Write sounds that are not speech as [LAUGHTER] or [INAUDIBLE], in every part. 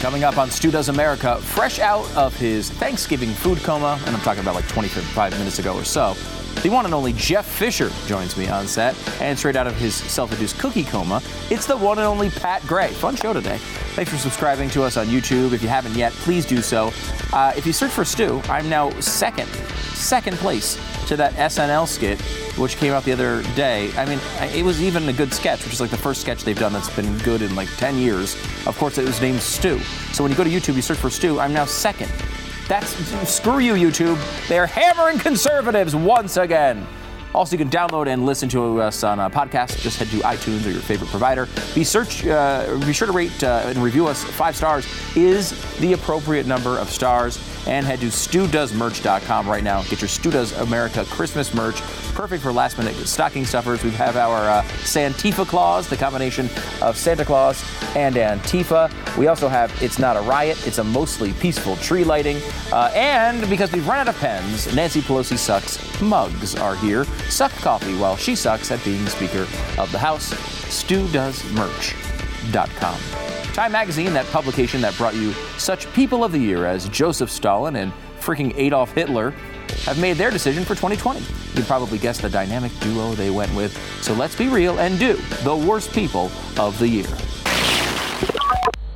Coming up on Stu Does America, fresh out of his Thanksgiving food coma, and I'm talking about like 25 minutes ago or so, the one and only Jeff Fisher joins me on set, and straight out of his self-induced cookie coma, it's the one and only Pat Gray. Fun show today. Thanks for subscribing to us on YouTube. If you haven't yet, please do so. Uh, if you search for Stu, I'm now second, second place to that SNL skit, which came out the other day. I mean, it was even a good sketch, which is like the first sketch they've done that's been good in like 10 years. Of course, it was named Stu. So when you go to YouTube, you search for Stu, I'm now second. That's screw you, YouTube. They're hammering conservatives once again. Also, you can download and listen to us on a podcast. Just head to iTunes or your favorite provider. Be search. Uh, be sure to rate uh, and review us. Five stars is the appropriate number of stars. And head to StuDoesMerch.com right now. Get your Stu Does America Christmas merch. Perfect for last minute stocking stuffers. We have our uh, Santifa Claus, the combination of Santa Claus and Antifa. We also have It's Not a Riot, it's a mostly peaceful tree lighting. Uh, and because we've run out of pens, Nancy Pelosi Sucks mugs are here. Suck coffee while she sucks at being Speaker of the House. StuDoesMerch.com. Time Magazine, that publication that brought you such people of the year as Joseph Stalin and freaking Adolf Hitler, have made their decision for 2020. You'd probably guessed the dynamic duo they went with. So let's be real and do the worst people of the year.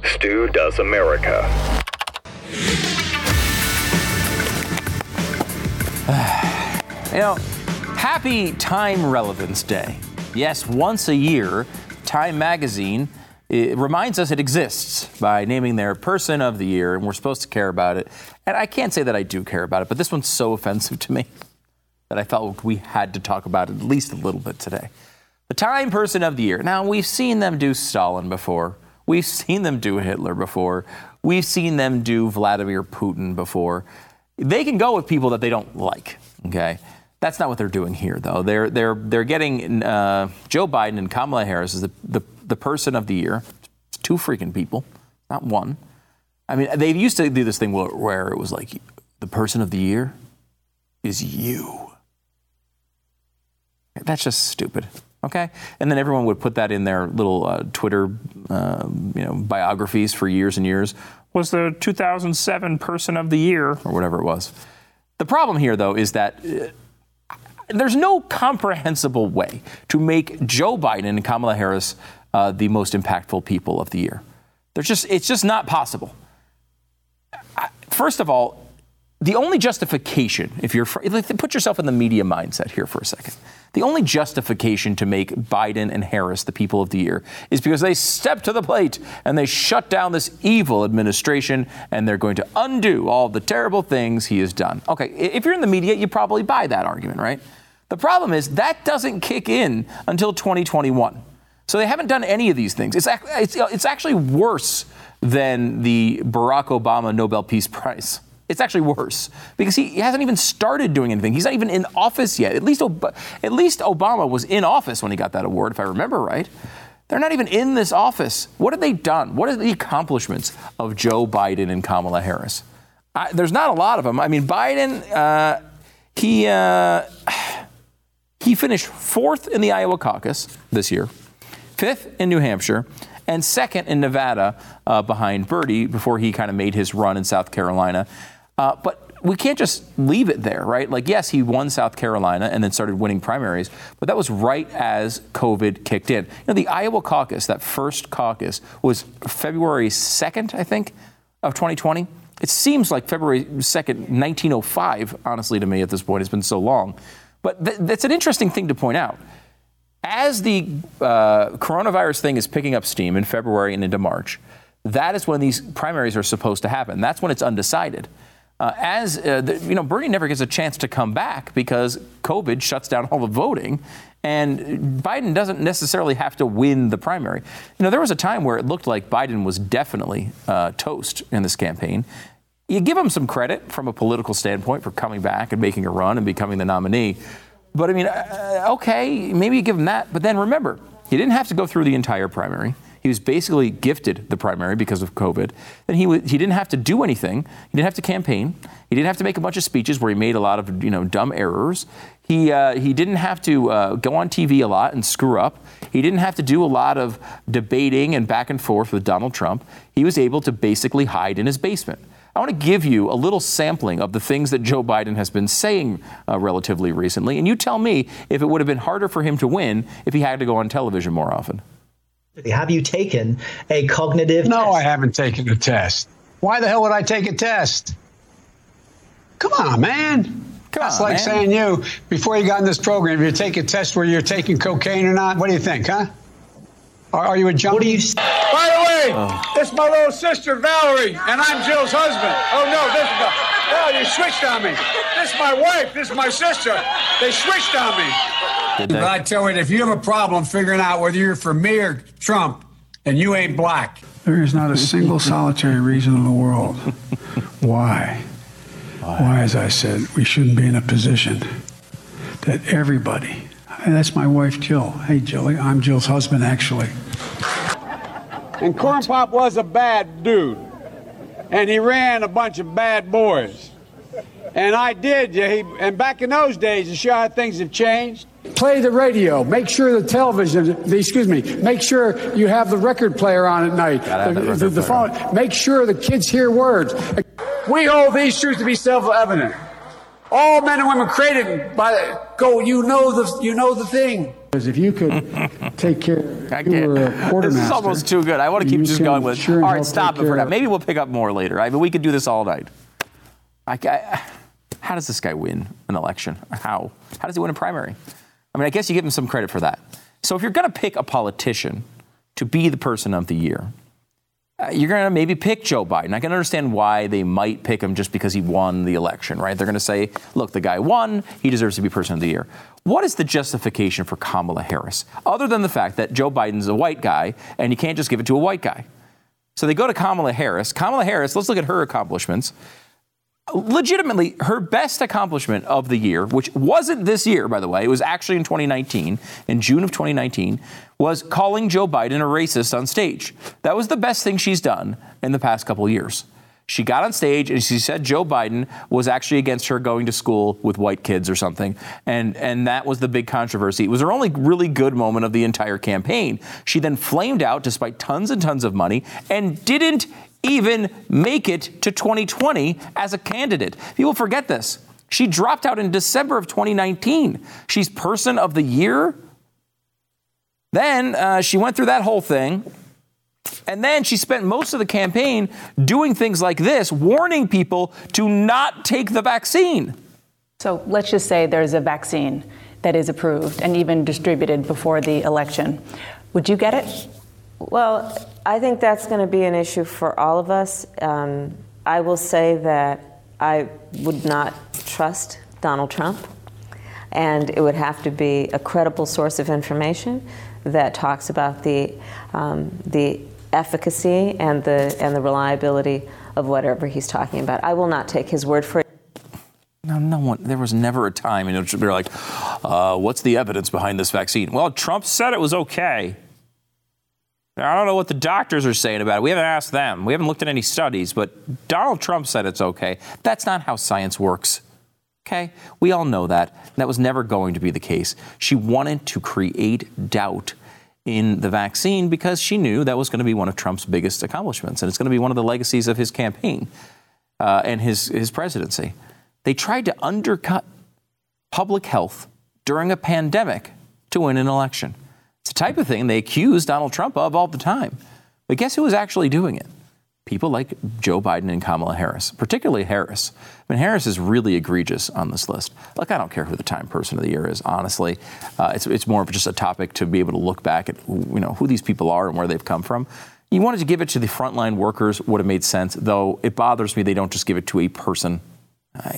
Stu Does America. [SIGHS] You know, happy Time Relevance Day. Yes, once a year, Time Magazine it reminds us it exists by naming their person of the year, and we're supposed to care about it. And I can't say that I do care about it, but this one's so offensive to me [LAUGHS] that I felt we had to talk about it at least a little bit today. The Time Person of the Year. Now, we've seen them do Stalin before. We've [LAUGHS] seen them do Hitler before. We've seen them do Vladimir Putin before. They can go with people that they don't like, okay? That's not what they're doing here, though. They're, they're, they're getting uh, Joe Biden and Kamala Harris as the, the, the person of the year. It's two freaking people, not one. I mean, they used to do this thing where, it was like, the person of the year is you. That's just stupid. Okay, and then everyone would put that in their little uh, Twitter, uh, you know, biographies for years and years. Was the 2007 Person of the Year or whatever it was. The problem here, though, is that uh, there's no comprehensible way to make Joe Biden and Kamala Harris uh, the most impactful people of the year. There's just it's just not possible. First of all, the only justification, if you're put yourself in the media mindset here for a second, the only justification to make Biden and Harris the people of the year is because they stepped to the plate and they shut down this evil administration and they're going to undo all the terrible things he has done. Okay, if you're in the media, you probably buy that argument, right? The problem is that doesn't kick in until 2021. So they haven't done any of these things. It's, it's, it's actually worse than the Barack Obama Nobel Peace Prize. It's actually worse because he hasn't even started doing anything. He's not even in office yet. At least, at least Obama was in office when he got that award, if I remember right. They're not even in this office. What have they done? What are the accomplishments of Joe Biden and Kamala Harris? I, there's not a lot of them. I mean, Biden, uh, he uh, [SIGHS] he finished fourth in the Iowa caucus this year, fifth in New Hampshire, and second in Nevada uh, behind Bernie before he kind of made his run in South Carolina. Uh, but we can't just leave it there, right? Like, yes, he won South Carolina and then started winning primaries, but that was right as COVID kicked in. You know, the Iowa caucus, that first caucus, was February 2nd, I think, of 2020. It seems like February 2nd, 1905, honestly, to me at this point. It's been so long. But th- that's an interesting thing to point out. As the uh, coronavirus thing is picking up steam in February and into March, that is when these primaries are supposed to happen. That's when it's undecided. Uh, as uh, the, you know, Bernie never gets a chance to come back because COVID shuts down all the voting, and Biden doesn't necessarily have to win the primary. You know, there was a time where it looked like Biden was definitely uh, toast in this campaign. You give him some credit from a political standpoint for coming back and making a run and becoming the nominee. But I mean, uh, okay, maybe you give him that. But then remember, he didn't have to go through the entire primary. He was basically gifted the primary because of COVID. Then he, w- he didn't have to do anything. He didn't have to campaign. He didn't have to make a bunch of speeches where he made a lot of you know dumb errors. He, uh, he didn't have to uh, go on TV a lot and screw up. He didn't have to do a lot of debating and back and forth with Donald Trump. He was able to basically hide in his basement. I want to give you a little sampling of the things that Joe Biden has been saying uh, relatively recently, and you tell me if it would have been harder for him to win if he had to go on television more often. Have you taken a cognitive No, test? I haven't taken a test. Why the hell would I take a test? Come on, man. Come That's on, like man. saying you, before you got in this program, if you take a test where you're taking cocaine or not. What do you think, huh? Are, are you a junkie? What do you s- By the way, this is my little sister Valerie, and I'm Jill's husband. Oh no, this is the. Oh, you switched on me. This is my wife. This is my sister. They switched on me. But I tell you, if you have a problem figuring out whether you're for me or Trump, and you ain't black. There is not a single solitary reason in the world [LAUGHS] why. Why, as I said, we shouldn't be in a position that everybody. And that's my wife, Jill. Hey, Jilly, I'm Jill's husband, actually. And Corn Pop was a bad dude. And he ran a bunch of bad boys. And I did, yeah. He, and back in those days, to show how things have changed. Play the radio. Make sure the television. The, excuse me. Make sure you have the record player on at night. Gotta the, the- the phone. Make sure the kids hear words. We hold these truths to be self-evident. All men and women created by go. You know the. You know the thing. Because if you could [LAUGHS] take care, I you were a quartermaster. This is almost too good. I want to keep just going with. sure All right, stop it for now. Maybe we'll pick up more later. I mean, we could do this all night. I, I, [SIGHS] how does this guy win an election? How? How does he win a primary? I mean, I guess you give him some credit for that. So if you're going to pick a politician to be the person of the year, Uh, you're going to maybe pick Joe Biden. I can understand why they might pick him just because he won the election, right? They're going to say, look, the guy won, he deserves to be person of the year. What is the justification for Kamala Harris, other than the fact that Joe Biden's a white guy and you can't just give it to a white guy? So they go to Kamala Harris. Kamala Harris, let's look at her accomplishments. Legitimately, her best accomplishment of the year, which wasn't this year, by the way, it was actually in 2019, in June of 2019, was calling Joe Biden a racist on stage. That was the best thing she's done in the past couple years. She got on stage and she said Joe Biden was actually against her going to school with white kids or something. And, and that was the big controversy. It was her only really good moment of the entire campaign. She then flamed out despite tons and tons of money and didn't even make it to 2020 as a candidate. People forget this. She dropped out in December of 2019. She's person of the year. Then uh, she went through that whole thing. And then she spent most of the campaign doing things like this, warning people to not take the vaccine. So let's just say there's a vaccine that is approved and even distributed before the election. Would you get it? Well, I think that's going to be an issue for all of us. Um, I will say that I would not trust Donald Trump, and it would have to be a credible source of information that talks about the um, the efficacy and the and the reliability of whatever he's talking about. I will not take his word for it. No, no one. There was never a time in which they're like, uh, "What's the evidence behind this vaccine?" Well, Trump said it was okay. I don't know what the doctors are saying about it. We haven't asked them. We haven't looked at any studies, but Donald Trump said it's okay. That's not how science works. Okay? We all know that. That was never going to be the case. She wanted to create doubt in the vaccine because she knew that was going to be one of Trump's biggest accomplishments, and it's going to be one of the legacies of his campaign uh, and his, his presidency. They tried to undercut public health during a pandemic to win an election. It's the type of thing they accuse Donald Trump of all the time. But guess who was actually doing it? People like Joe Biden and Kamala Harris, particularly Harris. I mean, Harris is really egregious on this list. Look, I don't care who the Time Person of the Year is, honestly. Uh, it's, it's more of just a topic to be able to look back at you know, who these people are and where they've come from. You wanted to give it to the frontline workers, would have made sense, though it bothers me they don't just give it to a person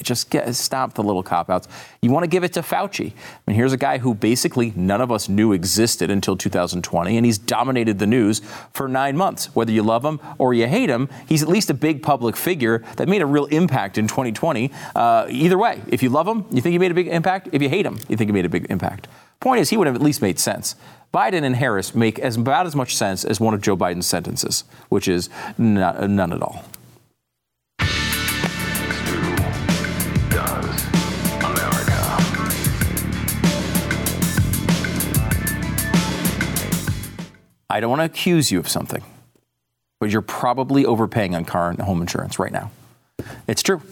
Just get, stop the little cop outs. You want to give it to Fauci. I mean, here's a guy who basically none of us knew existed until 2020, and he's dominated the news for nine months. Whether you love him or you hate him, he's at least a big public figure that made a real impact in 2020. Uh, either way, if you love him, you think he made a big impact. If you hate him, you think he made a big impact. Point is, he would have at least made sense. Biden and Harris make as about as much sense as one of Joe Biden's sentences, which is none at all. I don't want to accuse you of something, but you're probably overpaying on car and home insurance right now. It's true.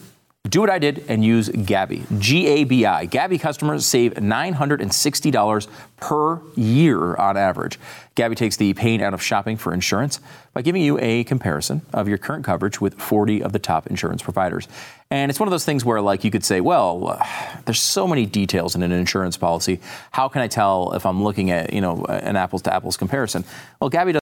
Do what I did and use Gabi. G A B I. Gabi customers save $960 per year on average. Gabi takes the pain out of shopping for insurance by giving you a comparison of your current coverage with 40 of the top insurance providers. And it's one of those things where, like, you could say, well, uh, there's so many details in an insurance policy. How can I tell if I'm looking at, you know, an apples to apples comparison? Well, Gabi does.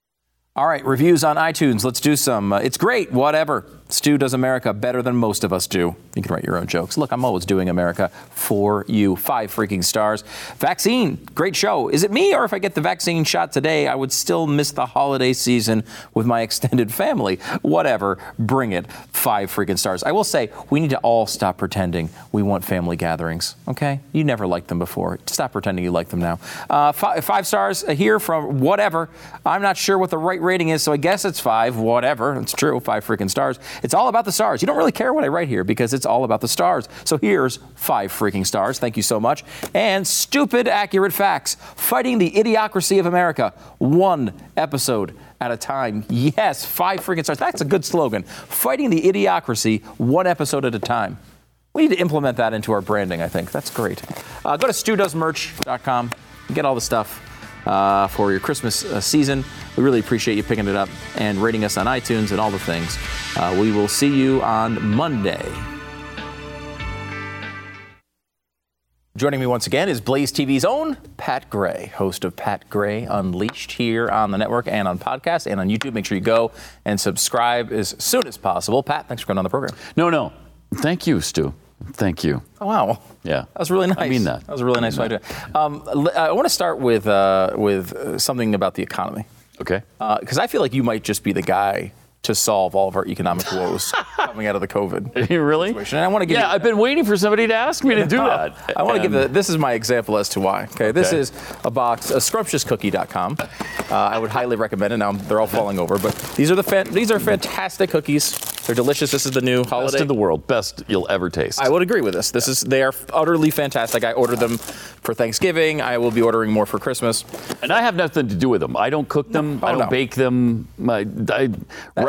All right, reviews on iTunes. Let's do some. Uh, it's great, whatever. Stu does America better than most of us do. You can write your own jokes. Look, I'm always doing America for you. Five freaking stars. Vaccine, great show. Is it me, or if I get the vaccine shot today, I would still miss the holiday season with my [LAUGHS] extended family? Whatever, bring it. Five freaking stars. I will say, we need to all stop pretending we want family gatherings, okay? You never liked them before. Stop pretending you like them now. Uh, five, five stars here from whatever. I'm not sure what the right rating is, so I guess it's five, whatever. It's true, five freaking stars. It's all about the stars. You don't really care what I write here because it's all about the stars. So here's five freaking stars. Thank you so much. And stupid accurate facts. Fighting the idiocracy of America. One episode at a time. Yes, five freaking stars. That's a good slogan. Fighting the idiocracy one episode at a time. We need to implement that into our branding, I think. That's great. Uh, go to StuDoesMerch.com and get all the stuff uh, for your Christmas uh, season. We really appreciate you picking it up and rating us on iTunes and all the things. Uh, we will see you on Monday. Joining me once again is Blaze TV's own Pat Gray, host of Pat Gray Unleashed here on the network and on podcast and on YouTube. Make sure you go and subscribe as soon as possible. Pat, thanks for coming on the program. No, no. Thank you, Stu. Thank you. Oh, wow. Yeah. That was really nice. I mean that. That was a really nice way to. Um, I want to start with uh, with uh, something about the economy Okay. because I feel like you might just be the guy to solve all of our economic woes [LAUGHS] coming out of the COVID. [LAUGHS] really? situation. And I want to give Yeah, you- I've been waiting for somebody to ask me to do that. [LAUGHS] I want to give the, this is my example as to why. Okay, this is a box, uh, scrumptiouscookie.com. Uh, I would highly recommend it. Now they're all falling over, but these are the fan, these are fantastic cookies. They're delicious. This is the new holiday. best in the world, best you'll ever taste. I would agree with this. This is they are utterly fantastic. I ordered them for Thanksgiving. I will be ordering more for Christmas. and I have nothing to do with them. I don't cook them. Oh, I don't no. bake them. I, I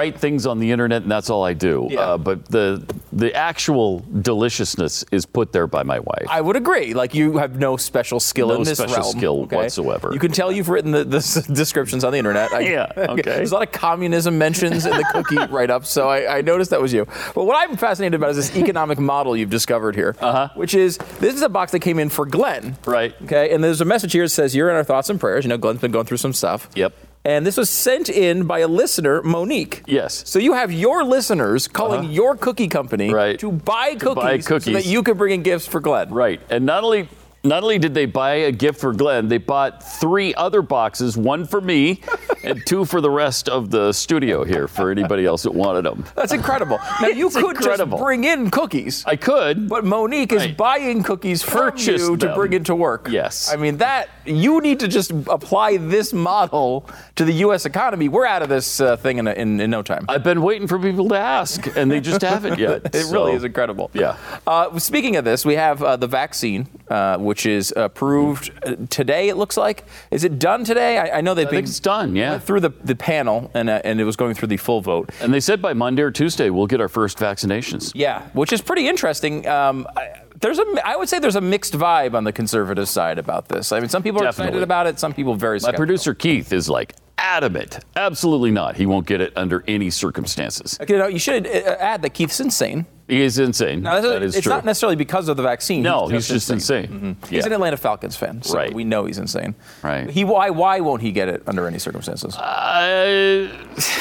write things on the internet, and that's all I do. Yeah. Uh, but the the actual deliciousness is put there by my wife. I would agree. Like you have no special skill No in this special realm, skill okay? whatsoever. You can tell you've written the, the s- descriptions on the internet. I- Yeah, [LAUGHS] okay. There's a lot of communism mentions in the cookie [LAUGHS] write-up, so I, I noticed that was you. But what I'm fascinated about is this economic model you've discovered here, uh-huh. which is this is a box that came in for Glenn. Right. Okay. And there's a message here that says you're in our thoughts and prayers. You know, Glenn's been going through some stuff. Yep. And this was sent in by a listener, Monique. Yes. So you have your listeners calling Uh-huh. your cookie company Right. to buy To cookies, buy so that you could bring in gifts for Glenn. Right. And not only not only did they buy a gift for Glenn, they bought three other boxes, one for me [LAUGHS] and two for the rest of the studio here for anybody else that wanted them. That's incredible. [LAUGHS] Now you It's could incredible. just bring in cookies, I could, but Monique is Right. buying cookies from Purchase you to them. bring into work. Yes. I mean that you need to just apply this model to the U.S. economy. We're out of this uh, thing in, in in no time. I've been waiting for people to ask, and they just [LAUGHS] haven't yet. It really is incredible. Yeah. Uh, speaking of this, we have uh, the vaccine, uh, which is approved uh, today. It looks like. Is it done today? I, I know they've I been think it's done, yeah. through the, the panel and uh, and it was going through the full vote. And they said by Monday or Tuesday we'll get our first vaccinations. Yeah, which is pretty interesting. Um, I, there's a, I would say there's a mixed vibe on the conservative side about this. I mean, some people are excited about it, some people very skeptical. My producer Keith is like adamant, absolutely not. He won't get it under any circumstances. You know, you should uh, add that Keith's insane. He is insane. That's- that is it's true. not necessarily because of the vaccine. no, he's just insane. Mm-hmm. He's an Atlanta Falcons fan, so Right. we know he's insane. Right. He why why won't he get it under any circumstances? Uh, [SIGHS] it's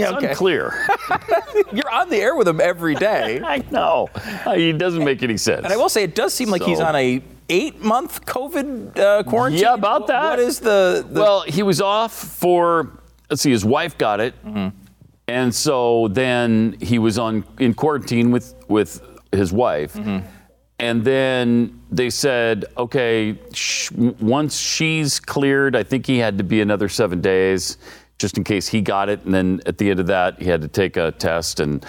Yeah, okay. unclear. [LAUGHS] You're on the air with him every day. [LAUGHS] I know. Uh, He doesn't make any sense. And I will say, it does seem like he's on a eight month COVID uh, quarantine. Yeah, about that. What is the, the well, he was off for let's see, his wife got it, Mm-hmm. And so then he was on in quarantine with with his wife, Mm-hmm. and then they said, okay, sh- once she's cleared, I think he had to be another seven days, just in case he got it. And then at the end of that, he had to take a test. And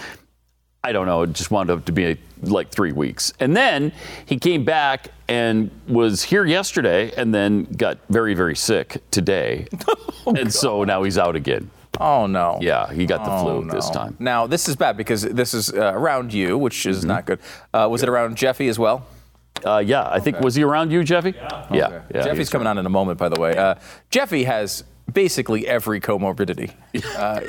I don't know, it just wound up to be like three weeks. And then he came back and was here yesterday and then got very, very sick today. [LAUGHS] and so now he's out again. Oh no. Yeah, he got the Oh, flu this time. Now this is bad because this is uh, around you, which is not good. Uh, was it around Jeffy as well? Uh, yeah, I think, was he around you, Jeffy? Yeah. Yeah. Jeffy's he's- coming on in a moment, by the way. Uh, Jeffy has basically every comorbidity. Uh,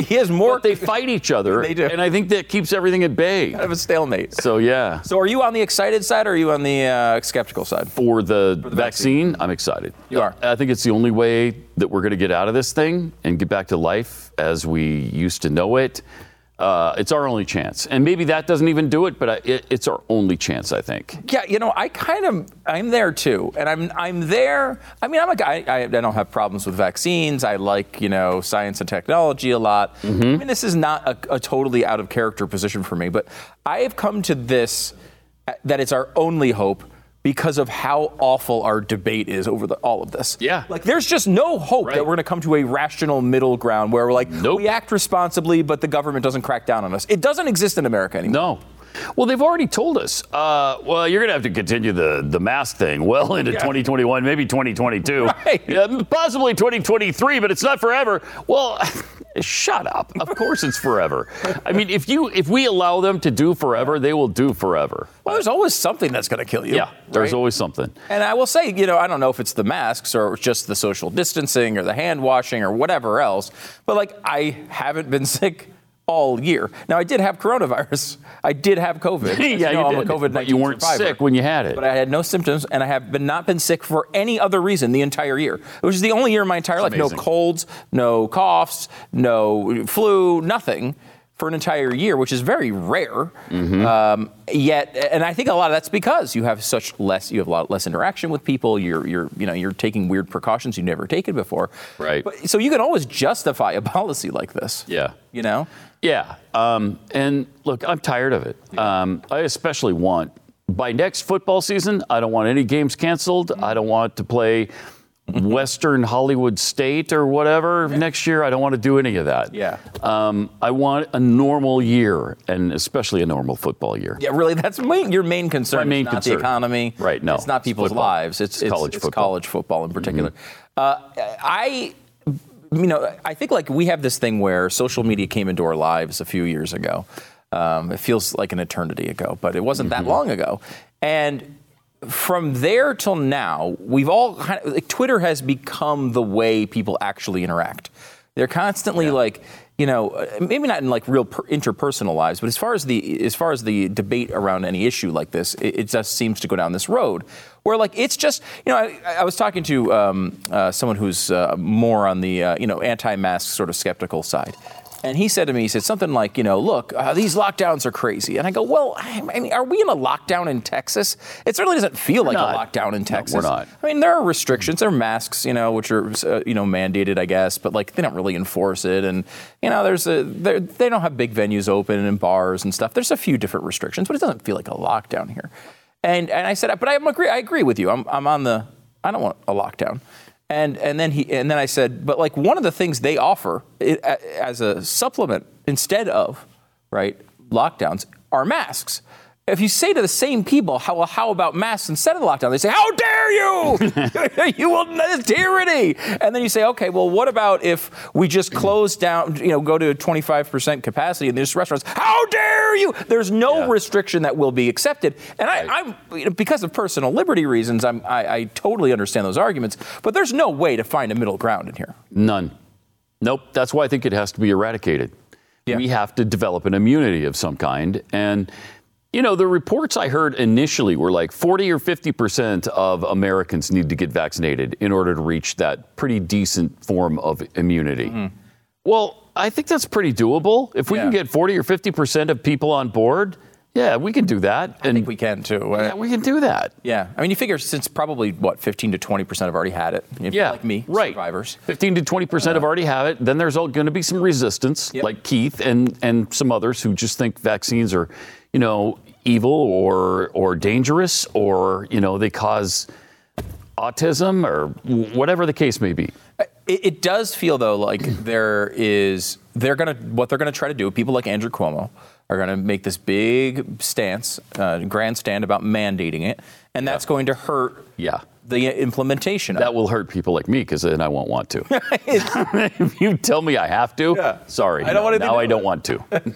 he has more. But they fight each other. [LAUGHS] They do. And I think that keeps everything at bay. kind of a stalemate. So, yeah. So, are you on the excited side or are you on the uh, skeptical side? For the, vaccine, I'm excited. You are. I think it's the only way that we're going to get out of this thing and get back to life as we used to know it. Uh, it's our only chance. And maybe that doesn't even do it, but I, it, it's our only chance, I think. Yeah, you know, I kind of I'm there too, and I'm I'm there. I mean, I'm a guy. I, I don't have problems with vaccines. I like you know science and technology a lot. I mean, this is not a, a totally out of character position for me, but I have come to this that it's our only hope because of how awful our debate is over the, all of this. Yeah. like there's just no hope Right. that we're going to come to a rational middle ground where we're like Nope. we act responsibly, but the government doesn't crack down on us. It doesn't exist in America anymore. No. Well, they've already told us. Uh, well, you're going to have to continue the, the mask thing well into 2021, maybe 2022, [LAUGHS] Right. Yeah, possibly 2023, but it's not forever. Well, [LAUGHS] shut up. Of course, it's forever. I mean, if you if we allow them to do forever, they will do forever. Well, there's always something that's going to kill you. Yeah, there's right? always something. And I will say, you know, I don't know if it's the masks or just the social distancing or the hand washing or whatever else, but like I haven't been [LAUGHS] sick all year. Now I did have coronavirus. I did have COVID. [LAUGHS] Yeah, you know, you I'm did, a COVID but you weren't survivor. sick when you had it. But I had no symptoms, and I have been not been sick for any other reason the entire year. Which is the only year in my entire life. amazing. No colds, no coughs, no flu, nothing for an entire year, which is very rare. Mm-hmm. Um, yet, and I think a lot of that's because you have such less, you have a lot less interaction with people. You're, you're, you know, you're taking weird precautions you've never taken before. Right. But, so you can always justify a [LAUGHS] policy like this. Yeah. You know. Yeah. Um, and look, I'm tired of it. Um, I especially want, by next football season, I don't want any games canceled. I don't want to play [LAUGHS] Western Hollywood State or whatever next year. I don't want to do any of that. Yeah. Um, I want a normal year, and especially a normal football year. Yeah, really, that's main, your main concern. My main it's not concern. the economy. Right, no. It's not people's football. lives. It's, It's college it's football. Mm-hmm. college football in particular. Uh, I, you know, I think like we have this thing where social media came into our lives a few years ago. Um, it feels like an eternity ago, but it wasn't Mm-hmm. that long ago. And from there till now, we've all kind of, like, Twitter has become the way people actually interact. They're constantly like, you know, uh, maybe not in like real per- interpersonal lives, but as far as the as far as the debate around any issue like this, it, it just seems to go down this road where like it's just, you know, I, I was talking to um, uh, someone who's uh, more on the uh, you know anti-mask sort of skeptical side. And he said to me, he said something like, you know, look, uh, these lockdowns are crazy. And I go, well, I mean, are we in a lockdown in Texas? It certainly doesn't feel like not. a lockdown in Texas. No, we're not. I mean, there are restrictions. There are masks, you know, which are uh, you know mandated, I guess, but like they don't really enforce it. And you know, there's a they don't have big venues open and bars and stuff. There's a few different restrictions, but it doesn't feel like a lockdown here. And and I said, but I agree. I agree with you. I'm I'm on the. I don't want a lockdown. And and then he and then I said, but like one of the things they offer it, as a supplement instead of right lockdowns are masks. If you say to the same people, how, well, how about masks instead of the lockdown? They say, how dare you? [LAUGHS] [LAUGHS] you will, that's tyranny. And then you say, okay, well, what about if we just close down, you know, go to 25% capacity in these restaurants? How dare you? There's no Yeah. restriction that will be accepted. And I, I'm, you know, because of personal liberty reasons, I'm, I, I totally understand those arguments, but there's no way to find a middle ground in here. None. Nope. That's why I think it has to be eradicated. Yeah. We have to develop an immunity of some kind. And, you know, the reports I heard initially were like 40 or 50% of Americans need to get vaccinated in order to reach that pretty decent form of immunity. Mm-hmm. Well, I think that's pretty doable. If we can get 40 or 50% of people on board, yeah, we can do that. I And think we can too. yeah, we can do that. Yeah, I mean, you figure since probably what 15 to 20 percent have already had it. If- Yeah, like me, right. survivors. 15 to 20 percent have already had it. Then there's all going to be some resistance, Yep. like Keith and and some others who just think vaccines are, you know, evil or or dangerous or you know they cause autism or whatever the case may be. It, it does feel though like [CLEARS THROAT] there is they're gonna what they're gonna try to do. People like Andrew Cuomo are gonna make this big stance, uh, grandstand about mandating it, and that's going to hurt. Yeah. The implementation. of That will hurt people like me because then I won't want to. [LAUGHS] [LAUGHS] if you tell me I have to, Yeah. sorry. I don't want to. now I do don't want to. [LAUGHS]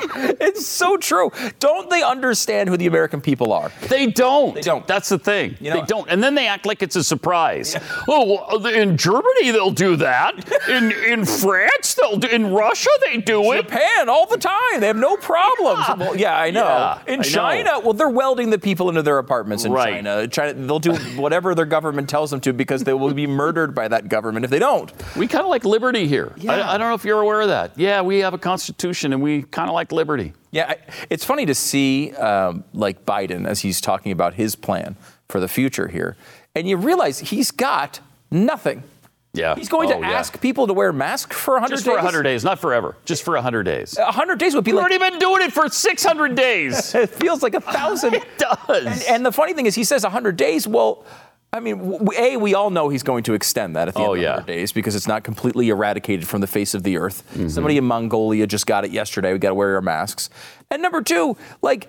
[LAUGHS] It's so true. Don't they understand who the American people are? They don't. They don't. That's the thing. You know- they don't. And then they act like it's a surprise. Oh, well, in Germany they'll do that. [LAUGHS] In in France they'll do. In Russia they do it. Japan all the time. They have no problems. Yeah. Well, yeah, I know. Yeah, in I know. China, well, they're welding the people into their apartments in Right. China. China. They'll do whatever their government tells them to because they will be murdered by that government if they don't. We kind of like liberty here. Yeah. I, I don't know if you're aware of that. Yeah, we have a constitution and we kind of like liberty. Yeah, I, it's funny to see um, like Biden as he's talking about his plan for the future here, and you realize he's got nothing. Yeah. He's going Oh, to yeah. ask people to wear masks for 100 Just days. for 100 days, not forever. Just for 100 days. 100 days would be We've like already been doing it for 600 days. [LAUGHS] it feels like a thousand. [LAUGHS] it does. And, and the funny thing is, he says 100 days. Well, I mean, a we all know he's going to extend that at the Oh, end yeah. of 100 days because it's not completely eradicated from the face of the earth. Mm-hmm. Somebody in Mongolia just got it yesterday. We got to wear our masks. And number two, like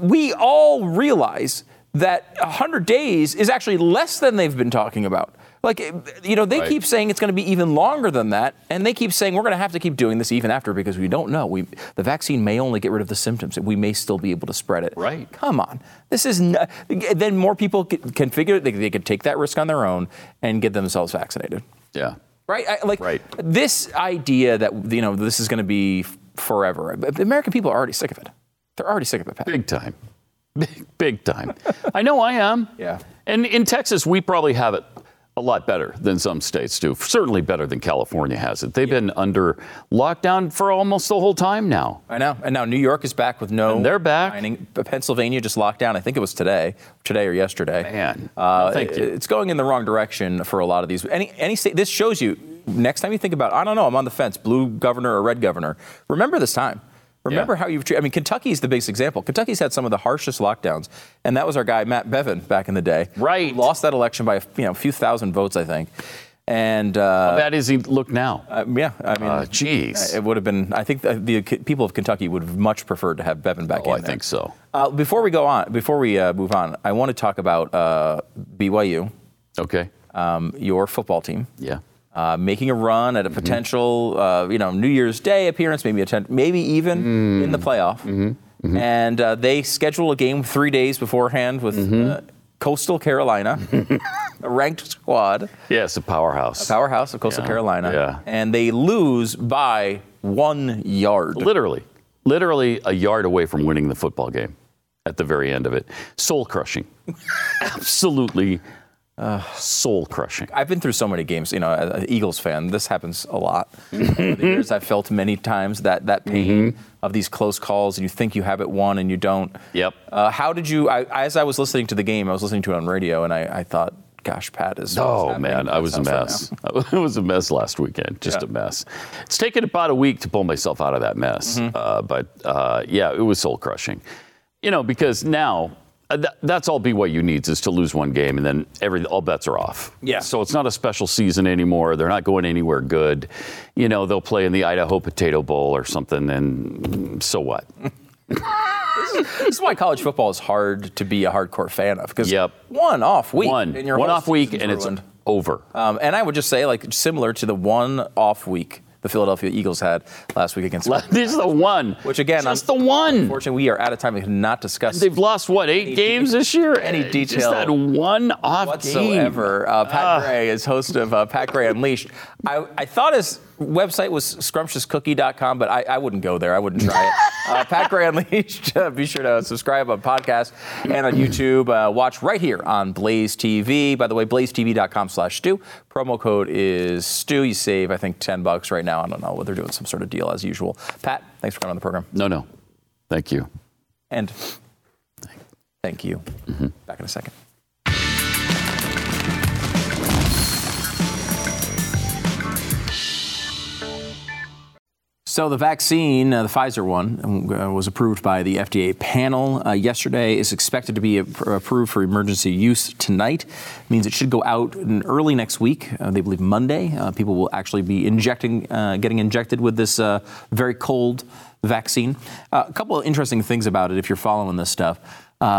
we all realize that 100 days is actually less than they've been talking about. Like, eh, you know, they Right. keep saying it's going to be even longer than that, and they keep saying we're going to have to keep doing this even after because we don't know. We, the vaccine may only get rid of the symptoms, and we may still be able to spread it. Right. Come on. This is n- then more people can figure they, they could take that risk on their own and get themselves vaccinated. yeah. Right? I, like Right. this idea that you know this is going to be f- forever. The American people are already sick of it. They're already sick of it. Pat. Big time. Big, big time. I know I am. Yeah. And in Texas, we probably have it a lot better than some states do. Certainly better than California has it. They've been under lockdown for almost the whole time now. I know. And now New York is back with no. And they're back. dining. Pennsylvania just locked down. I think it was today, today or yesterday. Man. uh, thank you. It's going in the wrong direction for a lot of these. Any any state. This shows you. Next time you think about, I don't know, I'm on the fence, blue governor or red governor. Remember this time. Remember Yeah. how you've treated. I mean, Kentucky's the biggest example. Kentucky's had some of the harshest lockdowns, and that was our guy Matt Bevin back in the day. Right. Lost that election by a, you know a few thousand votes, I think. And uh, How bad is he look now? uh, yeah, I mean, Uh, jeez. it would have been. I think the, the people of Kentucky would have much preferred to have Bevin back Oh, in. I there. think so. Uh, before we go on, before we uh, move on, I want to talk about uh, BYU, Okay. um, your football team, Yeah. Uh, making a run Mm-hmm. at a potential, uh, you know, New Year's Day appearance, maybe a maybe even Mm. in the playoff. Mm-hmm. And uh, they schedule a game three days beforehand with Mm-hmm. uh, Coastal Carolina, [LAUGHS] a ranked squad, Yeah, it's a powerhouse. A powerhouse of Coastal Yeah, Carolina, yeah. and they lose by one yard. Literally. Literally a yard away from winning the football game at the very end of it. Soul crushing. [LAUGHS] Absolutely soul crushing. I've been through so many games, you know, as an Eagles fan, this happens a lot. Over the years, I've felt many times that, that pain Mm-hmm. of these close calls, and you think you have it won and you don't. Yep. Uh, how did you, I, as I was listening to the game, I was listening to it on radio, and I, I thought, gosh, Pat is. Oh man, I was a right mess. [LAUGHS] I was a mess last weekend. Just Yeah. a mess. It's taken about a week to pull myself out of that mess. Mm-hmm. Uh, but uh, yeah, it was soul crushing. You know, because now uh, th- that's all BYU needs is to lose one game, and then every all bets are off. Yeah. So it's not a special season anymore. They're not going anywhere good. You know, they'll play in the Idaho Potato Bowl or something, and so what? [LAUGHS] This is why college football is hard to be a hardcore fan of, because Yep. one off week. one, and your one off week, and it's over. Um, and I would just say, like, similar to the one off week the Philadelphia Eagles had last week against. This is the one. Which again, just un- the one. Unfortunately, we are out of time. We cannot discuss They've lost what eight games this year? any Uh, detail Just that one off whatsoever. Uh, Pat Gray is host of uh, Pat Gray Unleashed. I, I thought his website was scrumptiouscookie.com, but I, I wouldn't go there. I wouldn't try it. [LAUGHS] Uh, Pat Gray Unleashed. Uh, [LAUGHS] be sure to subscribe on podcast and on YouTube. Uh, watch right here on Blaze TV. By the way, blazetv.com slash Stu. Promo code is Stu. You save, I think, 10 bucks right now. I don't know what they're doing, some sort of deal as usual. Pat, thanks for coming on the program. No, no. Thank you. And thank you. Back in a second. So the vaccine, uh, the Pfizer one, uh, was approved by the FDA panel uh, yesterday. Is expected to be approved for emergency use tonight. It means it should go out early next week. Uh, they believe Monday. Uh, people will actually be injecting, uh, getting injected with this very cold vaccine. a couple of interesting things about it if you're following this stuff.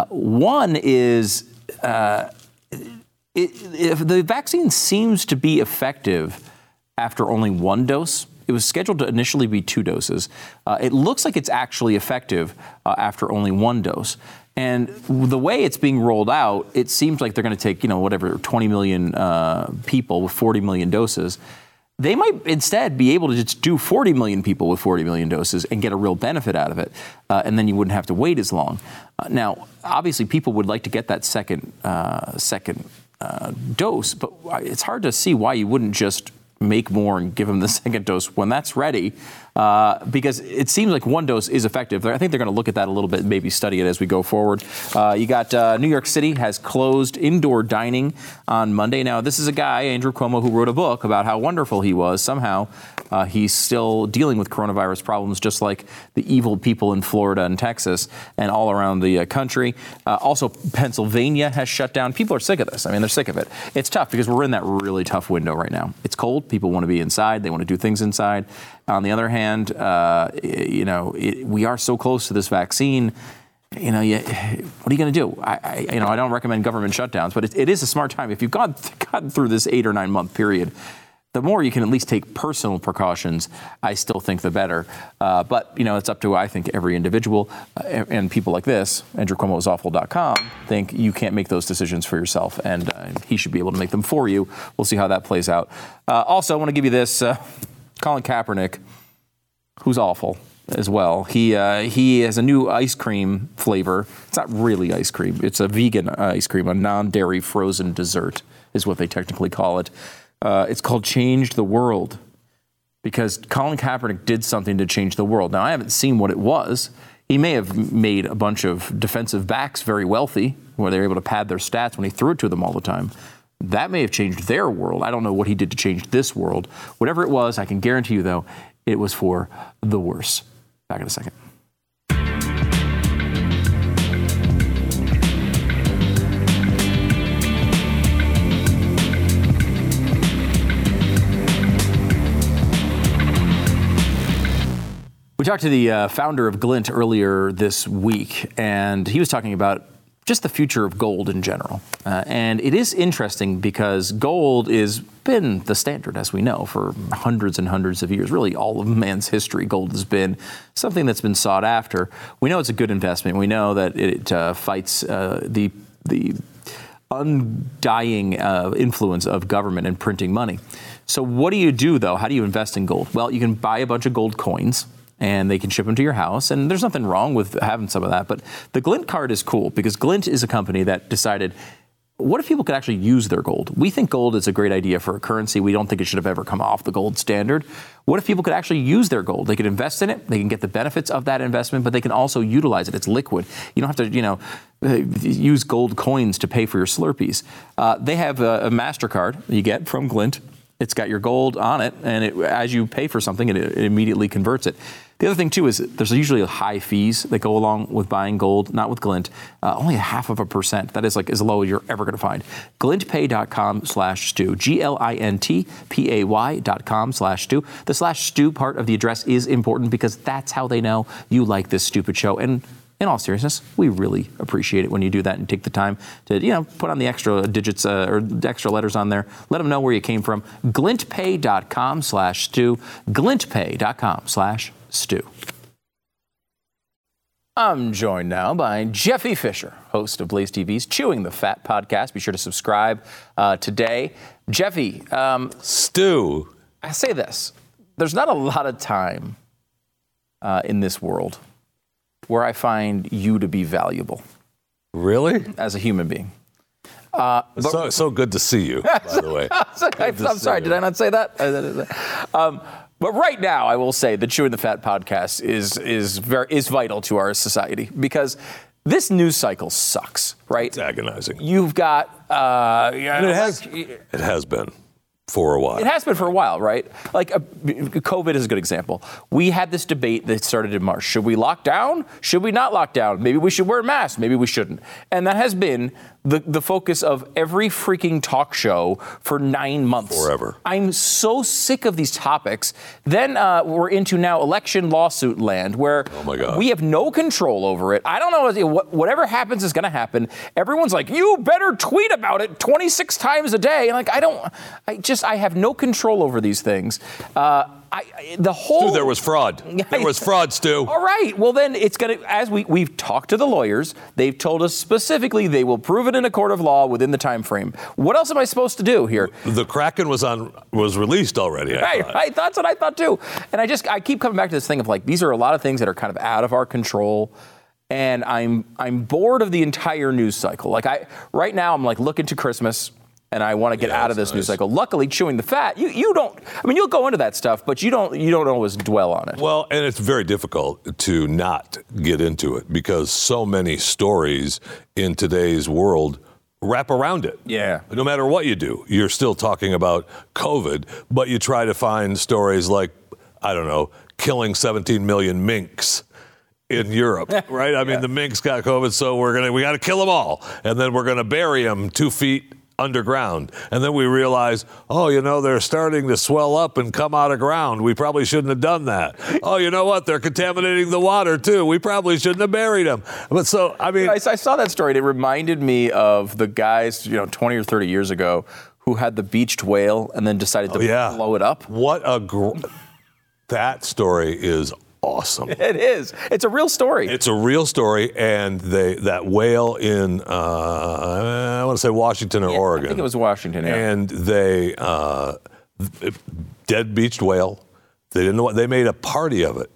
one is. It, if the vaccine seems to be effective after only one dose, it was scheduled to initially be two doses. Uh, it looks like it's actually effective uh, after only one dose. And the way it's being rolled out, it seems like they're going to take, you know, whatever, 20 million uh, people with 40 million doses. They might instead be able to just do 40 million people with 40 million doses and get a real benefit out of it. Uh, and then you wouldn't have to wait as long. Uh, now, obviously, people would like to get that second, uh, second dose, but it's hard to see why you wouldn't just make more and give them the [LAUGHS] second dose. When that's ready, uh, because it seems like one dose is effective. I think they're going to look at that a little bit, and maybe study it as we go forward. Uh, you got uh, New York City has closed indoor dining on Monday. Now, this is a guy, Andrew Cuomo, who wrote a book about how wonderful he was. Somehow, uh, he's still dealing with coronavirus problems, just like the evil people in Florida and Texas and all around the uh, country. Also, Pennsylvania has shut down. People are sick of this. I mean, they're sick of it. It's tough because we're in that really tough window right now. It's cold. People want to be inside. They want to do things inside. On the other hand, uh, you know, it, we are so close to this vaccine you know, you, what are you going to do? I, I, you know, I don't recommend government shutdowns, but it, it is a smart time. If you've gone, gotten through this eight or nine month period, the more you can at least take personal precautions, I still think the better. Uh, but, you know, it's up to, I think, every individual. Uh, and people like this, AndrewCuomoIsAwful.com, think you can't make those decisions for yourself. And uh, he should be able to make them for you. We'll see how that plays out. Uh, also, I want to give you this uh, Colin Kaepernick, who's awful as well. He uh, he has a new ice cream flavor. It's not really ice cream. It's a vegan ice cream, a non-dairy frozen dessert is what they technically call it. Uh, it's called Changed the World because Colin Kaepernick did something to change the world. Now, I haven't seen what it was. He may have made a bunch of defensive backs very wealthy, where they were able to pad their stats when he threw it to them all the time. That may have changed their world. I don't know what he did to change this world. Whatever it was, I can guarantee you, though, it was for the worse. Back in a second. We talked to the uh, founder of Glint earlier this week, and he was talking about just the future of gold in general. Uh, and it is interesting because gold has been the standard, as we know, for hundreds and hundreds of years. Really, all of man's history, gold has been something that's been sought after. We know it's a good investment. We know that it uh, fights uh, the the undying uh, influence of government and printing money. So, what do you do though? How do you invest in gold? Well, you can buy a bunch of gold coins and they can ship them to your house. And there's nothing wrong with having some of that. But the Glint card is cool because Glint is a company that decided what if people could actually use their gold? We think gold is a great idea for a currency. We don't think it should have ever come off the gold standard. What if people could actually use their gold? They could invest in it. They can get the benefits of that investment, but they can also utilize it. It's liquid. You don't have to, you know, use gold coins to pay for your Slurpees. Uh, they have a, a MasterCard you get from Glint. It's got your gold on it, and it, as you pay for something, it, it immediately converts it. The other thing too is there's usually high fees that go along with buying gold. Not with Glint, uh, only a half of a percent. That is like as low as you're ever going to find. GlintPay.com/slash Stu. G L I N T P A Y dot com slash Stu. The slash Stu part of the address is important because that's how they know you like this stupid show. And in all seriousness, we really appreciate it when you do that and take the time to, you know, put on the extra digits uh, or extra letters on there. Let them know where you came from. Glintpay.com slash Stu. Glintpay.com slash Stu. I'm joined now by Jeffy Fisher, host of Blaze TV's Chewing the Fat podcast. Be sure to subscribe uh, today. Jeffy, um, Stu. I say this there's not a lot of time uh, in this world where I find you to be valuable. Really? As a human being. Uh, so, so good to see you, by the way. [LAUGHS] I'm sorry, you. did I not say that? Um, but right now, I will say the Chewing the Fat podcast is is very is vital to our society because this news cycle sucks, right? It's agonizing. You've got uh, it has it has been. For a while. It has been for a while, right? Like uh, COVID is a good example. We had this debate that started in March. Should we lock down? Should we not lock down? Maybe we should wear masks. Maybe we shouldn't. And that has been the, the focus of every freaking talk show for nine months. Forever. I'm so sick of these topics. Then uh, we're into now election lawsuit land where Oh we have no control over it. I don't know. Whatever happens is going to happen. Everyone's like, you better tweet about it 26 times a day. And like, I don't, I just, I have no control over these things. Uh, I, the whole. Stu, there was fraud. There was [LAUGHS] fraud, Stu. All right. Well, then it's going to, as we, we've talked to the lawyers, they've told us specifically they will prove it in a court of law within the time frame. What else am I supposed to do here? The Kraken was on was released already. I Right, thought. right. [LAUGHS] That's what I thought too. And I just I keep coming back to this thing of like these are a lot of things that are kind of out of our control. And I'm I'm bored of the entire news cycle. Like I right now I'm like looking to Christmas and I want to get Yeah, out of this news cycle. Luckily, chewing the fat, you you don't I mean you'll go into that stuff, but you don't you don't always dwell on it. Well, and it's very difficult to not get into it because so many stories in today's world wrap around it. Yeah. No matter what you do, you're still talking about COVID, but you try to find stories like, I don't know, killing 17 million minks in Europe, [LAUGHS] right? I mean, the minks got COVID, so we're gonna we got to kill them all, and then we're gonna bury them two feet underground, and then we realize, oh, you know, they're starting to swell up and come out of ground. We probably shouldn't have done that. [LAUGHS] Oh, you know what? They're contaminating the water too. We probably shouldn't have buried them. But so, I mean, I, I saw that story. and It reminded me of the guys, you know, 20 or 30 years ago who had the beached whale and then decided to Oh, yeah. blow it up. what a gr- that story is awesome. [LAUGHS] It is. It's a real story. It's a real story, and they that whale in uh, I want to say Washington or Yeah, Oregon. I think it was Washington. Yeah. And they uh, dead beached whale. They didn't know what they made a party of it.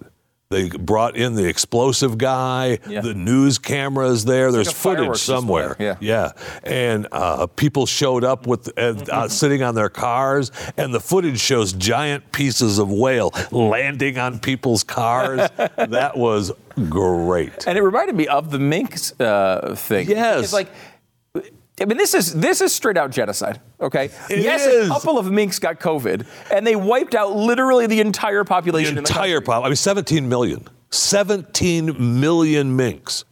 They brought in the explosive guy, Yeah. the news cameras there. There's a footage somewhere. yeah. yeah. And uh, people showed up with uh, uh, sitting on their cars, and the footage shows giant pieces of whale landing on people's cars. [LAUGHS] that was great. And it reminded me of the minks uh, thing. Yes. It's like, I mean, this is this is straight out genocide. Okay. It yes, is. a couple of minks got COVID, and they wiped out literally the entire The population. in entire problem. I mean, 17 million. 17 million minks.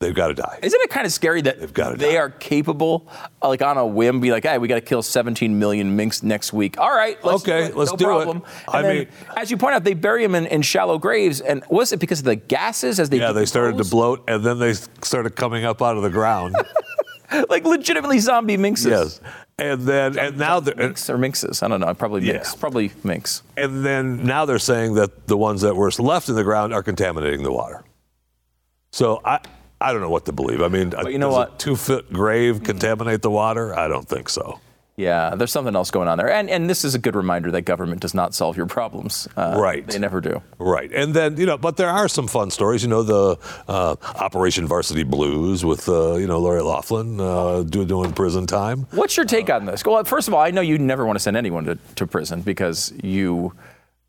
They've got to die. Isn't it kind of scary that They've gotta they die. are capable, like on a whim, be like, "Hey, we got to kill 17 million minks next week." All right, let's Okay, do it. let's no do it. problem. And I then, mean- as you point out, they bury them in, in shallow graves, and was it because of the gases as they Yeah, they started to bloat, and then they started coming up out of the ground. [LAUGHS] [LAUGHS] like legitimately zombie minxes. yes, and then and now they're minks or minxes. I don't know. Probably Yeah. Probably minx. and then now they're saying that the ones that were left in the ground are contaminating the water. So I I don't know what to believe. I mean, uh, you know does what? A two foot grave contaminate the water? I don't think so. Yeah, there's something else going on there, and and this is a good reminder that government does not solve your problems. Uh, Right. They never do. Right, and then you know, but there are some fun stories. You know, the uh, Operation Varsity Blues with uh, you know Lori Loughlin uh, do, doing prison time. What's your take on this? Well, first of all, I know you never want to send anyone to, to prison because you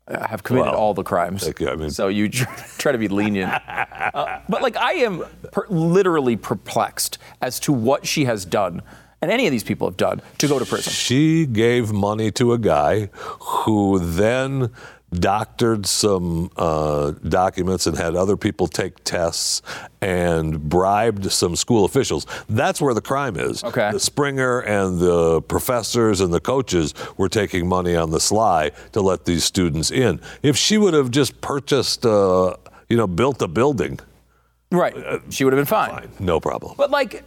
uh, have committed Well, all the crimes. you. I mean- so you [LAUGHS] try to be lenient. Uh, but like, I am per- literally perplexed as to what she has done, and any of these people have done to go to prison. She gave money to a guy who then doctored some uh, documents and had other people take tests and bribed some school officials. That's where the crime is. Okay. The Springer and the professors and the coaches were taking money on the sly to let these students in. If she would have just purchased, uh, you know, built a building, Right. She would have been fine. no problem. But like,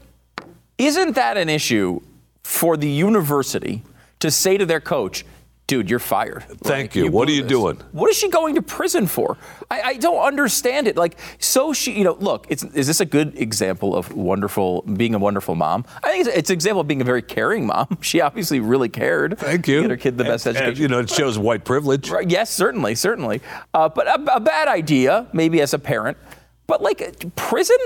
isn't that an issue for the university to say to their coach, dude, you're fired? Thank you. What are you this." doing? What is she going to prison for? I, I don't understand it. Like, so she, you know, look, it's, is this a good example of wonderful, being a wonderful mom? I think it's, it's an example of being a very caring mom. [LAUGHS] She obviously really cared. Thank you. Get her kid the best And- and, education. you know, it shows white privilege. Right, Yes, certainly, certainly. Uh, but a, a bad idea, maybe as a parent. But like prison?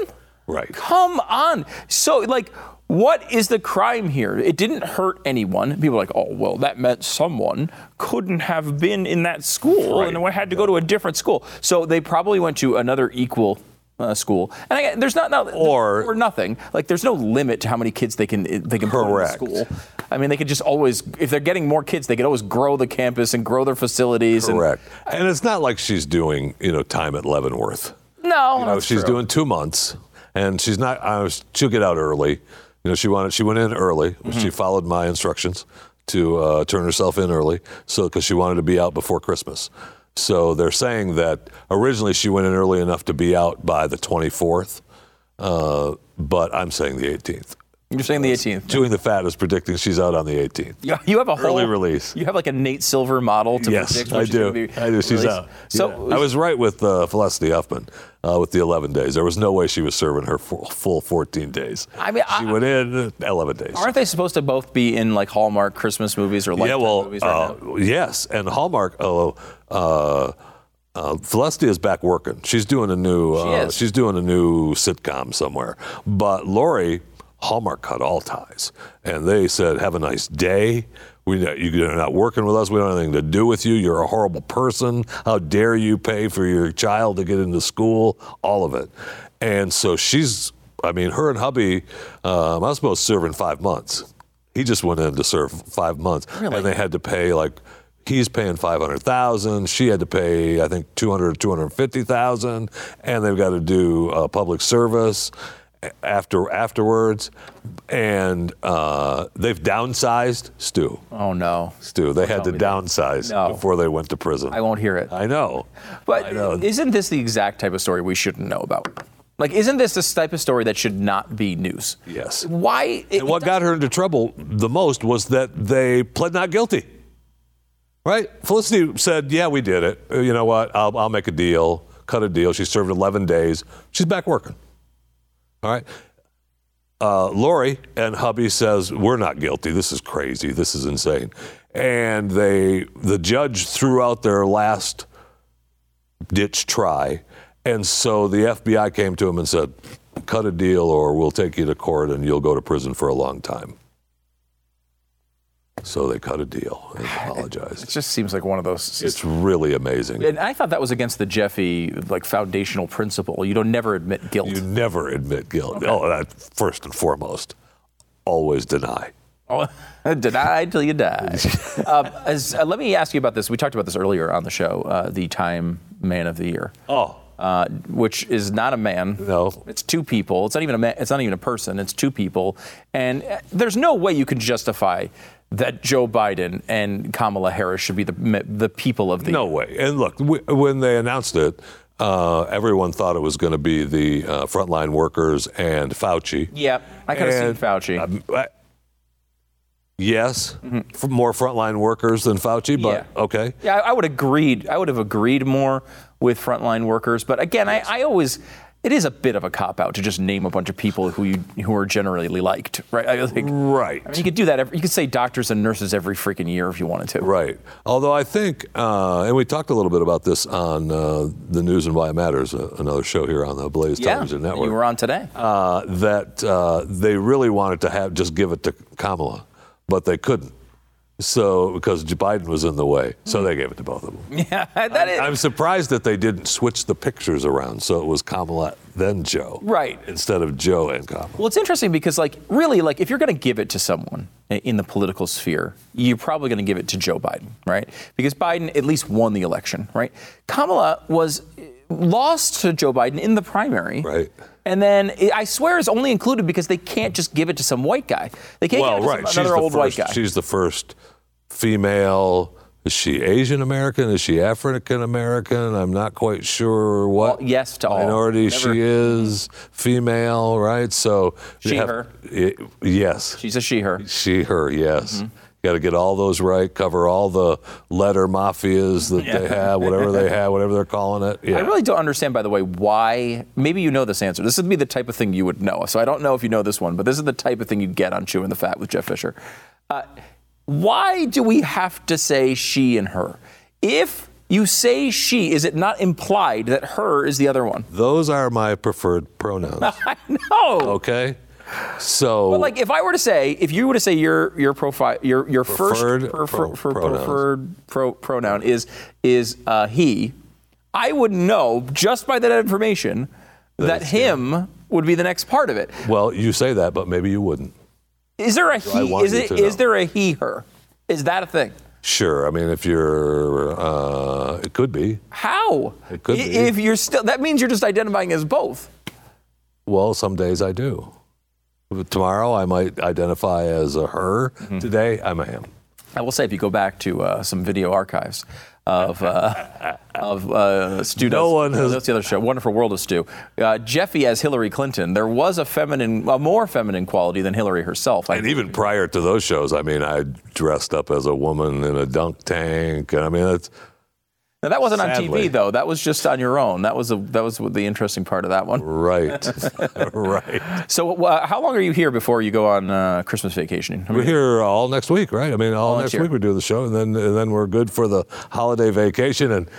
Right. Come on. So like, what is the crime here? It didn't hurt anyone. People are like, oh well, that meant someone couldn't have been in that school Right. and had to go to a different school. So they probably went to another equal uh, school, and I, there's not, not Or- or nothing. Like there's no limit to how many kids they can they can Correct. put in the school. I mean, they could just always, if they're getting more kids, they could always grow the campus and grow their facilities. and- Correct. And it's not like she's doing, you know, time at Leavenworth. no, You know, that's she's true. doing two months, and she's not. I was, she'll get out early. You know, she wanted. She went in early. Mm-hmm. She followed my instructions to uh, turn herself in early, so because she wanted to be out before Christmas. So they're saying that originally she went in early enough to be out by the 24th, uh, but I'm saying the 18th. You're saying the 18th. Chewing the Fat is predicting she's out on the 18th. You- You have a whole Early release. You have like a Nate Silver model to yes, predict. when I do. I do. She's released. out. So Yeah. I was right with uh, Felicity Huffman uh, with the 11 days. There was no way she was serving her full, full 14 days. I mean, she I- went in uh, 11 days. Aren't they supposed to both be in like Hallmark Christmas movies or like yeah, well, movies right uh, now? yes, and Hallmark. Uh, uh, uh, Felicity is back working. She's doing a new. Uh, is. She's doing a new sitcom somewhere. But Lori, Hallmark cut all ties, and they said, "Have a nice day. We, you're not working with us. We don't have anything to do with you. You're a horrible person. How dare you pay for your child to get into school? All of it." And so she's. I mean, her and hubby. Um, I was supposed to serve in five months. He just went in to serve five months, and they had to pay like he's paying five hundred thousand. She had to pay I think two hundred two hundred fifty thousand, and they've got to do uh, public service after afterwards, and uh, they've downsized Stu. Oh no, Stu, they had to downsize No. before they went to prison. I won't hear it. I know, But I know. isn't this the exact type of story we shouldn't know about? Like, isn't this the type of story that should not be news? Yes. Why? it- And what got her into trouble the most was that they pled not guilty. Right? Felicity said, "Yeah, we did it. You know what? I'll, I'll make a deal. Cut a deal. She served 11 days. She's back working. All right. Uh, Lori and hubby says we're not guilty. This is crazy. This is insane. And they, the judge threw out their last ditch try, and so the FBI came to him and said, "Cut a deal, or we'll take you to court and you'll go to prison for a long time." So they cut a deal and [SIGHS] It just seems like one of those. It's really amazing. and I thought that was against the Jeffy like foundational principle. You don't never admit guilt. You never admit guilt. Oh, that first and foremost. Always deny. Oh, [LAUGHS] deny till you die. [LAUGHS] um, as, uh, let me ask you about this. We talked about this earlier on the show. Uh, the Time Man of the Year. Oh, uh, which is not a man. No. it's two people. It's not even a man. It's not even a person. It's two people, and uh, there's no way you can justify that Joe Biden and Kamala Harris should be the the people of the. no way. And look, w- when they announced it, uh, everyone thought it was going to be the uh, frontline workers and Fauci. Yeah, I could have seen Fauci. um, I- yes, f- more frontline workers than Fauci, but Mm-hmm. Yeah. okay. Yeah, I I would agreed. I would have agreed more with frontline workers, but again, I, I always. It is a bit of a cop out to just name a bunch of people who you who are generally liked, right? I think, Right. I mean, you could do that. Every, you could say doctors and nurses every freaking year if you wanted to. Right. Although I think, uh, and we talked a little bit about this on uh, the News and Why It Matters, uh, another show here on the Blaze Yeah, Television Network. you were on today. uh, that uh, they really wanted to have just give it to Kamala, but they couldn't. So because Biden was in the way, so hmm. they gave it to both of them. [LAUGHS] Yeah, that is I'm surprised that they didn't switch the pictures around, so it was Kamala then Joe, Right. Instead of Joe and Kamala. Well, it's interesting because, like, really, like, if you're going to give it to someone in the political sphere, you're probably going to give it to Joe Biden, right? Because Biden at least won the election, right? Kamala was lost to Joe Biden in the primary, Right. And then i- I swear it's only included because they can't just give it to some white guy. They can't Well, give it to right. some, another the old first. white guy. She's the first female. Is she Asian American? Is she African American? I'm not quite sure what Well, yes to minority Never- she is. Female, right? So She, have- her. I- yes, She's a she/her. she, her. Yes. Mm-hmm. Got to get all those right. Cover all the letter mafias that they have, whatever they have, whatever they're calling it. Yeah. I really don't understand, by the way, why. Maybe you know this answer. This would be the type of thing you would know. So I don't know if you know this one, but this is the type of thing you'd get on Chewing the Fat with Jeff Fisher. Uh, why do we have to say she and her? If you say she, is it not implied that her is the other one? Those are my preferred pronouns. [LAUGHS] I know. Okay. So But like, if I were to say, if you were to say your your profile, your your Preferred first prefer- pro- preferred pro- pronoun is is uh, he, I would know just by that information that it's him would be the next part of it. Well, you say that, but maybe you wouldn't. Is there a he? Is it? Is there a he her? Is that a thing? Sure. I mean, if you're, uh, it could be. How? It could I- be. If you're still, that means you're just identifying as both. Well, some days I do. Tomorrow I might identify as a her. Mm-hmm. Today I'm a him. I will say, if you go back to uh, some video archives of uh, [LAUGHS] of uh, Stu, No does- one has- that's the other show, Wonderful World of Stu. Uh, Jeffy as Hillary Clinton. There was a feminine, a more feminine quality than Hillary herself. I And even prior to those shows, I mean, I dressed up as a woman in a dunk tank, and I mean, it's Now, that wasn't on TV though. That was just on your own. That was a, that was the interesting part of that one. right, [LAUGHS] [LAUGHS] right. So, uh, how long are you here before you go on uh, Christmas vacation? We're here all next week, right? I mean, all, All next year. week we do the show, and then and then we're good for the holiday vacation. And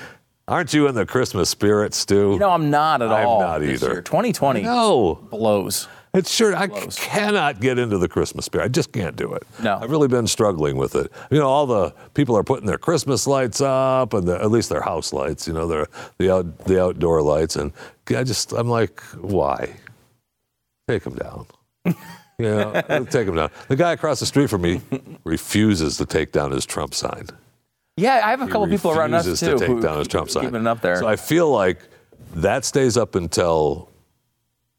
aren't you in the Christmas spirit, Stu? No, I'm not at all. I'm not either. year. 2020 No, blows. It's sure I Close. cannot get into the Christmas spirit. I just can't do it. No. I've really been struggling with it. You know, all the people are putting their Christmas lights up, and the, at least their house lights. You know, their the out, the outdoor lights, and I just I'm like, why? Take them down. [LAUGHS] You know, take them down. The guy across the street from me refuses to take down his Trump sign. Yeah, I have a He couple people around us refuses too to take who down his Trump sign. keeping it up there. So I feel like that stays up until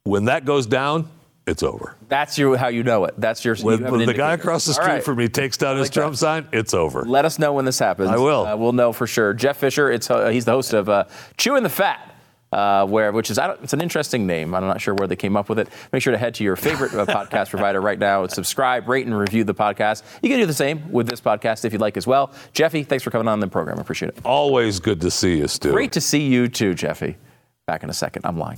when that goes down, it's over. That's your how you know it. That's your. When, an the guy across the street right. from me takes down his like that. Trump sign, it's over. Let us know when this happens. I will. Uh, we'll know for sure. Jeff Fisher. It's uh, he's the host of uh, Chewing the Fat. Uh, where, which is, I don't, it's an interesting name. I'm not sure where they came up with it. Make sure to head to your favorite uh, podcast provider right now subscribe, rate, and review the podcast. You can do the same with this podcast if you'd like as well. Jeffy, thanks for coming on the program. I appreciate it. Always good to see you, Stu. Great to see you too, Jeffy. Back in a second. I'm lying.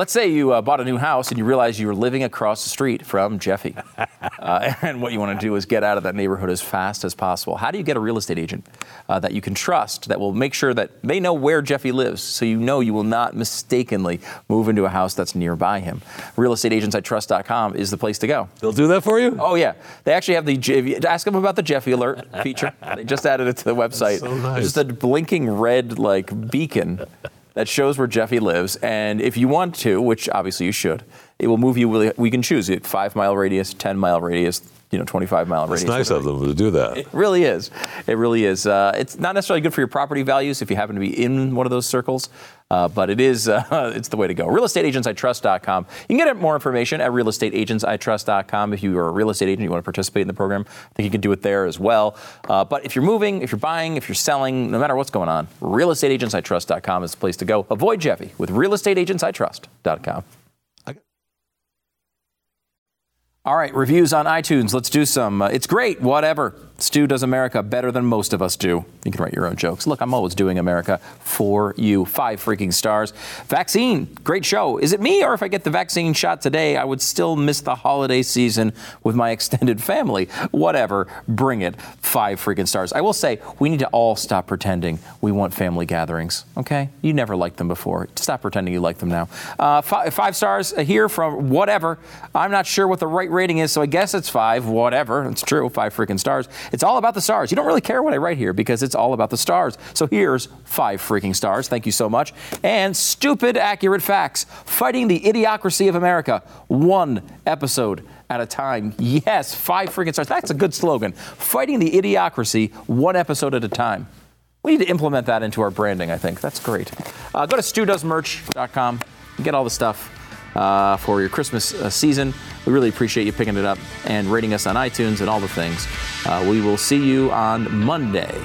Let's say you uh, bought a new house and you realize you were living across the street from Jeffy. [LAUGHS] Uh, [LAUGHS] and what you want to do is get out of that neighborhood as fast as possible. How do you get a real estate agent uh, that you can trust that will make sure that they know where Jeffy lives so you know you will not mistakenly move into a house that's nearby him? RealestateAgentsITrust.com is the place to go. They'll do that for you? Oh yeah, they actually have the. Ask them about the Jeffy alert [LAUGHS] feature. They just added it to the website. so nice. Just a blinking red like beacon that shows where Jeffy lives, and if you want to, which obviously you should, it will move you. We can choose it: five mile radius, ten mile radius, you know, twenty five mile It's radius. It's nice of them to do that. It really is. It really is. Uh, it's not necessarily good for your property values if you happen to be in one of those circles, uh, but it is. Uh, [LAUGHS] it's the way to go. RealestateAgentsITrust.com. You can get more information at RealestateAgentsITrust.com. If you are a real estate agent, you want to participate in the program, I think you can do it there as well. Uh, but if you're moving, if you're buying, if you're selling, no matter what's going on, RealestateAgentsITrust.com is the place to go. Avoid Jeffy with RealestateAgentsITrust.com. All right, reviews on iTunes. Let's do some. Uh, it's great, whatever. Stu does America better than most of us do. You can write your own jokes. Look, I'm always doing America for you. Five freaking stars. Vaccine, great show. Is it me, or if I get the vaccine shot today, I would still miss the holiday season with my [LAUGHS] extended family? Whatever, bring it. Five freaking stars. I will say, we need to all stop pretending we want family gatherings, okay? You never liked them before. Stop pretending you like them now. Uh, five, five stars here from whatever. I'm not sure what the right rating is, so I guess it's five, whatever. It's true, five freaking stars. It's all about the stars. You don't really care what I write here because it's all about the stars. So here's five freaking stars. Thank you so much. And stupid accurate facts. Fighting the idiocracy of America. One episode at a time. Yes, five freaking stars. That's a good slogan. Fighting the idiocracy one episode at a time. We need to implement that into our branding, I think. That's great. Uh, go to StuDoesMerch.com get all the stuff uh, for your Christmas uh, season. We really appreciate you picking it up and rating us on iTunes and all the things. Uh, we will see you on Monday.